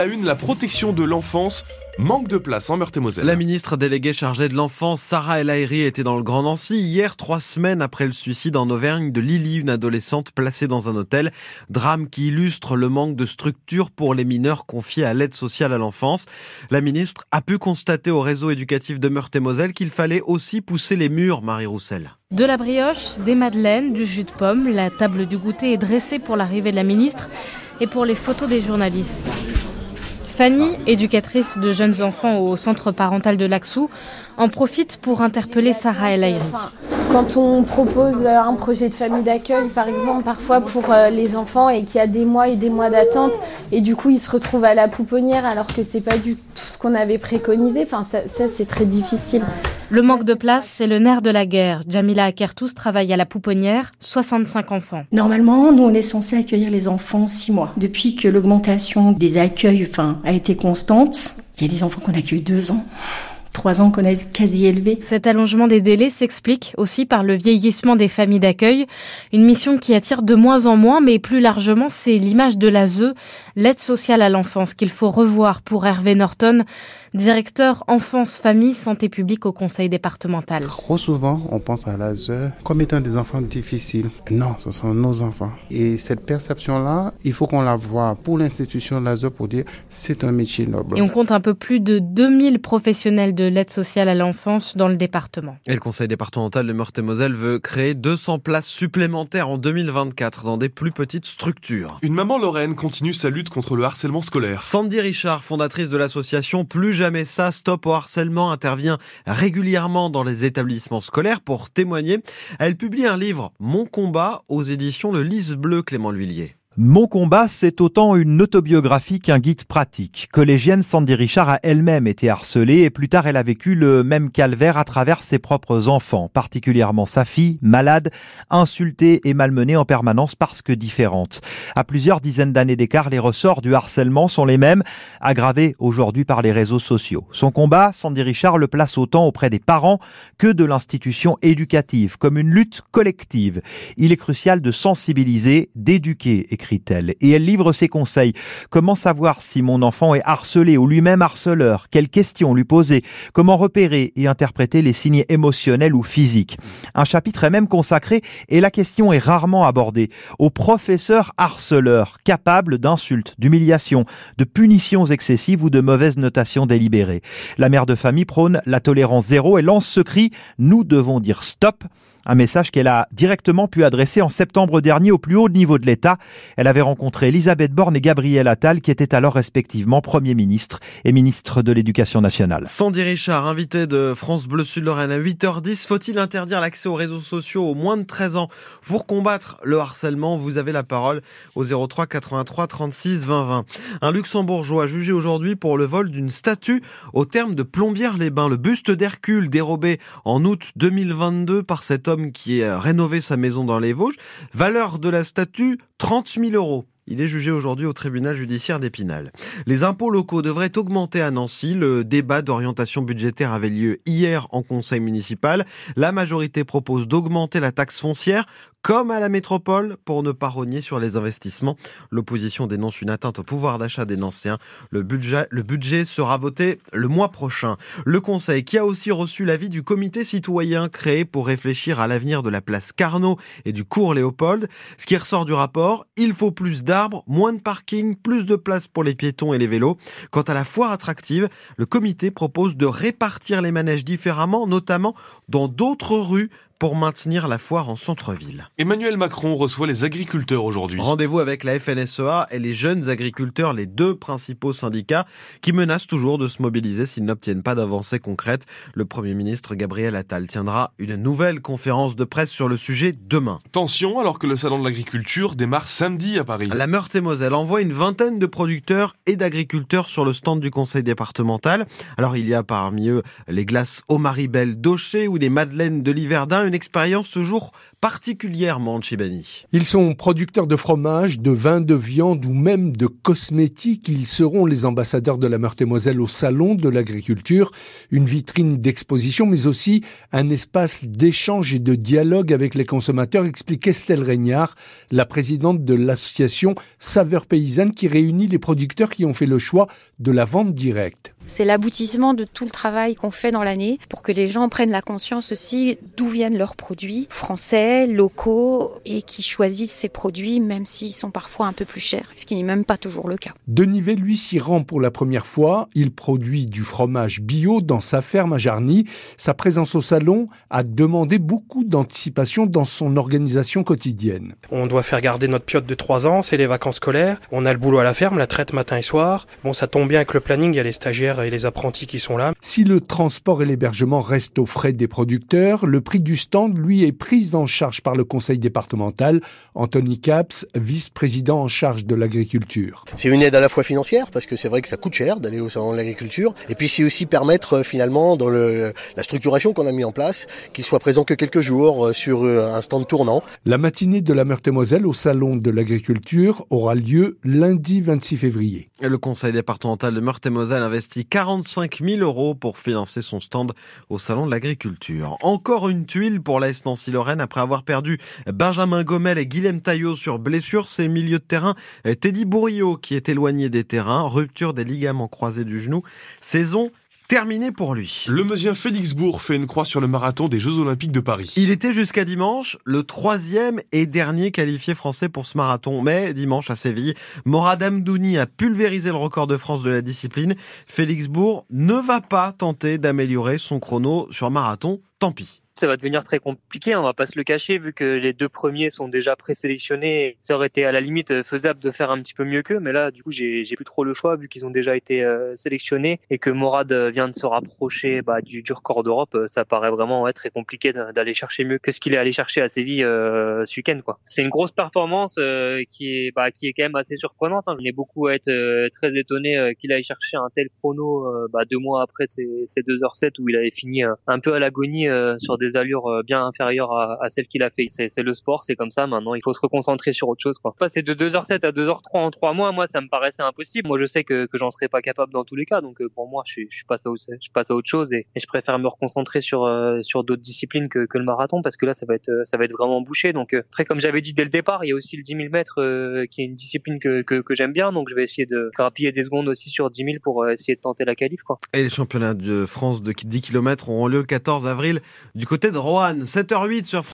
À une, la protection de l'enfance manque de place en Meurthe-et-Moselle. La ministre déléguée chargée de l'enfance, Sarah El Haïry, était dans le Grand Nancy hier, trois semaines après le suicide en Auvergne de Lily, une adolescente placée dans un hôtel. Drame qui illustre le manque de structure pour les mineurs confiés à l'aide sociale à l'enfance. La ministre a pu constater au réseau éducatif de Meurthe-et-Moselle qu'il fallait aussi pousser les murs, Marie Roussel. De la brioche, des madeleines, du jus de pomme, la table du goûter est dressée pour l'arrivée de la ministre et pour les photos des journalistes. Fanny, éducatrice de jeunes enfants au centre parental de Laxou, en profite pour interpeller Sarah El Aïri. Quand on propose un projet de famille d'accueil, par exemple, parfois pour euh, les enfants et qu'il y a des mois et des mois d'attente, et du coup ils se retrouvent à la pouponnière alors que c'est pas du tout ce qu'on avait préconisé, enfin ça, ça c'est très difficile. Le manque de place, c'est le nerf de la guerre. Jamila Akertous travaille à la pouponnière, 65 enfants. Normalement, nous, on est censé accueillir les enfants 6 mois. Depuis que l'augmentation des accueils enfin, a été constante, il y a des enfants qu'on accueille 2 ans trois ans qu'on a quasi élevé. Cet allongement des délais s'explique aussi par le vieillissement des familles d'accueil, une mission qui attire de moins en moins, mais plus largement, c'est l'image de l'ASE, l'aide sociale à l'enfance, qu'il faut revoir pour Hervé Norton, directeur enfance, famille, santé publique au conseil départemental. Trop souvent, on pense à l'ASE comme étant des enfants difficiles. Non, ce sont nos enfants. Et cette perception-là, il faut qu'on la voie pour l'institution de l'ASE pour dire c'est un métier noble. Et on compte un peu plus de 2000 professionnels de l'aide sociale à l'enfance dans le département. Et le conseil départemental de Meurthe-et-Moselle veut créer 200 places supplémentaires en 2024 dans des plus petites structures. Une maman lorraine continue sa lutte contre le harcèlement scolaire. Sandy Richard, fondatrice de l'association Plus jamais ça, Stop au harcèlement, intervient régulièrement dans les établissements scolaires pour témoigner. Elle publie un livre, Mon combat, aux éditions Le Lys Bleu, Clément L'Huillier. Mon combat, c'est autant une autobiographie qu'un guide pratique. Collégienne, Sandy Richard a elle-même été harcelée et plus tard elle a vécu le même calvaire à travers ses propres enfants, particulièrement sa fille, malade, insultée et malmenée en permanence parce que différente. À plusieurs dizaines d'années d'écart, les ressorts du harcèlement sont les mêmes, aggravés aujourd'hui par les réseaux sociaux. Son combat, Sandy Richard le place autant auprès des parents que de l'institution éducative, comme une lutte collective. Il est crucial de sensibiliser, d'éduquer, écrit et elle livre ses conseils. Comment savoir si mon enfant est harcelé ou lui-même harceleur? Quelles questions lui poser? Comment repérer et interpréter les signes émotionnels ou physiques? Un chapitre est même consacré, et la question est rarement abordée, aux professeurs harceleurs, capables d'insultes, d'humiliations, de punitions excessives ou de mauvaises notations délibérées. La mère de famille prône la tolérance zéro et lance ce cri « Nous devons dire stop » un message qu'elle a directement pu adresser en septembre dernier au plus haut niveau de l'État. Elle avait rencontré Elisabeth Borne et Gabriel Attal, qui étaient alors respectivement Premier ministre et ministre de l'Éducation nationale. Sandy Richard, invité de France Bleu Sud-Lorraine à 8h10. Faut-il interdire l'accès aux réseaux sociaux aux moins de 13 ans pour combattre le harcèlement? Vous avez la parole au 03 83 36 20 20. Un luxembourgeois jugé aujourd'hui pour le vol d'une statue au terme de Plombières-les-Bains. Le buste d'Hercule dérobé en août 2022 par cet homme qui a rénové sa maison dans les Vosges. Valeur de la statue, 30 000 euros. Il est jugé aujourd'hui au tribunal judiciaire d'Épinal. Les impôts locaux devraient augmenter à Nancy. Le débat d'orientation budgétaire avait lieu hier en conseil municipal. La majorité propose d'augmenter la taxe foncière comme à la métropole pour ne pas rogner sur les investissements. L'opposition dénonce une atteinte au pouvoir d'achat des Nancéens. Le budget, le budget sera voté le mois prochain. Le Conseil qui a aussi reçu l'avis du comité citoyen créé pour réfléchir à l'avenir de la place Carnot et du cours Léopold. Ce qui ressort du rapport, il faut plus d'arbres, moins de parking, plus de place pour les piétons et les vélos. Quant à la foire attractive, le comité propose de répartir les manèges différemment, notamment dans d'autres rues pour maintenir la foire en centre-ville. Emmanuel Macron reçoit les agriculteurs aujourd'hui. Rendez-vous avec la FNSEA et les jeunes agriculteurs, les deux principaux syndicats, qui menacent toujours de se mobiliser s'ils n'obtiennent pas d'avancées concrètes. Le Premier ministre Gabriel Attal tiendra une nouvelle conférence de presse sur le sujet demain. Tension alors que le salon de l'agriculture démarre samedi à Paris. La Meurthe-et-Moselle envoie une vingtaine de producteurs et d'agriculteurs sur le stand du conseil départemental. Alors il y a parmi eux les glaces au Maribel d'Aucher ou les madeleines de l'Hiverdin une expérience toujours particulièrement Chibani. Ils sont producteurs de fromage, de vin, de viande ou même de cosmétiques. Ils seront les ambassadeurs de la Meurthe-et-Moselle au Salon de l'Agriculture, une vitrine d'exposition, mais aussi un espace d'échange et de dialogue avec les consommateurs, explique Estelle Régnard, la présidente de l'association Saveurs Paysannes qui réunit les producteurs qui ont fait le choix de la vente directe. C'est l'aboutissement de tout le travail qu'on fait dans l'année pour que les gens prennent la conscience aussi d'où viennent leurs produits français, locaux et qui choisissent ces produits même s'ils sont parfois un peu plus chers, ce qui n'est même pas toujours le cas. Denivet, lui, s'y rend pour la première fois. Il produit du fromage bio dans sa ferme à Jarny. Sa présence au salon a demandé beaucoup d'anticipation dans son organisation quotidienne. On doit faire garder notre piote de 3 ans, c'est les vacances scolaires. On a le boulot à la ferme, la traite matin et soir. Bon, ça tombe bien avec le planning, il y a les stagiaires et les apprentis qui sont là. Si le transport et l'hébergement restent aux frais des producteurs, le prix du stand, lui, est pris en charge par le conseil départemental. Anthony Caps, vice-président en charge de l'agriculture. C'est une aide à la fois financière, parce que c'est vrai que ça coûte cher d'aller au salon de l'agriculture, et puis c'est aussi permettre euh, finalement, dans le, la structuration qu'on a mis en place, qu'il soit présent que quelques jours euh, sur euh, un stand tournant. La matinée de la Meurthe-et-Moselle au salon de l'agriculture aura lieu lundi 26 février. Le conseil départemental de Meurthe-et-Moselle investit 45 000 euros pour financer son stand au Salon de l'Agriculture. Encore une tuile pour l'AS Nancy-Lorraine après avoir perdu Benjamin Gomel et Guilhem Taillot sur blessure. C'est milieu de terrain Teddy Bourriot qui est éloigné des terrains. Rupture des ligaments croisés du genou. Saison terminé pour lui. Le Meusien Félix Bourg fait une croix sur le marathon des Jeux Olympiques de Paris. Il était jusqu'à dimanche le troisième et dernier qualifié français pour ce marathon. Mais dimanche à Séville, Morad Amdouni a pulvérisé le record de France de la discipline. Félix Bourg ne va pas tenter d'améliorer son chrono sur marathon. Tant pis ça va devenir très compliqué, on va pas se le cacher, vu que les deux premiers sont déjà présélectionnés. Ça aurait été à la limite faisable de faire un petit peu mieux qu'eux, mais là, du coup, j'ai plus trop le choix, vu qu'ils ont déjà été euh, sélectionnés et que Morad vient de se rapprocher bah, du, du record d'Europe. Ça paraît vraiment ouais, très compliqué d'aller chercher mieux que ce qu'il est allé chercher à Séville euh, ce week-end. C'est une grosse performance euh, qui est bah, qui est quand même assez surprenante. Hein. On est beaucoup à être euh, très étonné qu'il aille chercher un tel chrono bah, deux mois après ces, ces 2h07 où il avait fini un peu à l'agonie sur des allures euh, bien inférieures à, celles qu'il a fait. C'est le sport, c'est comme ça. Maintenant, il faut se reconcentrer sur autre chose. Quoi. Passer de 2h07 à 2h03 en 3 mois, moi, ça me paraissait impossible. Moi, je sais que, j'en serais pas capable dans tous les cas. Donc, euh, pour moi, je, passe, à, autre chose et, je préfère me reconcentrer sur, euh, d'autres disciplines que, le marathon parce que là, ça va être, ça va être vraiment bouché. Donc, après, comme j'avais dit dès le départ, il y a aussi le 10 000 mètres qui est une discipline que, j'aime bien. Donc, je vais essayer de grappiller des secondes aussi sur 10 000 pour essayer de tenter la qualif. Quoi. Et les championnats de France de 10 km auront lieu le 14 avril du côté de Roanne. 7h08 sur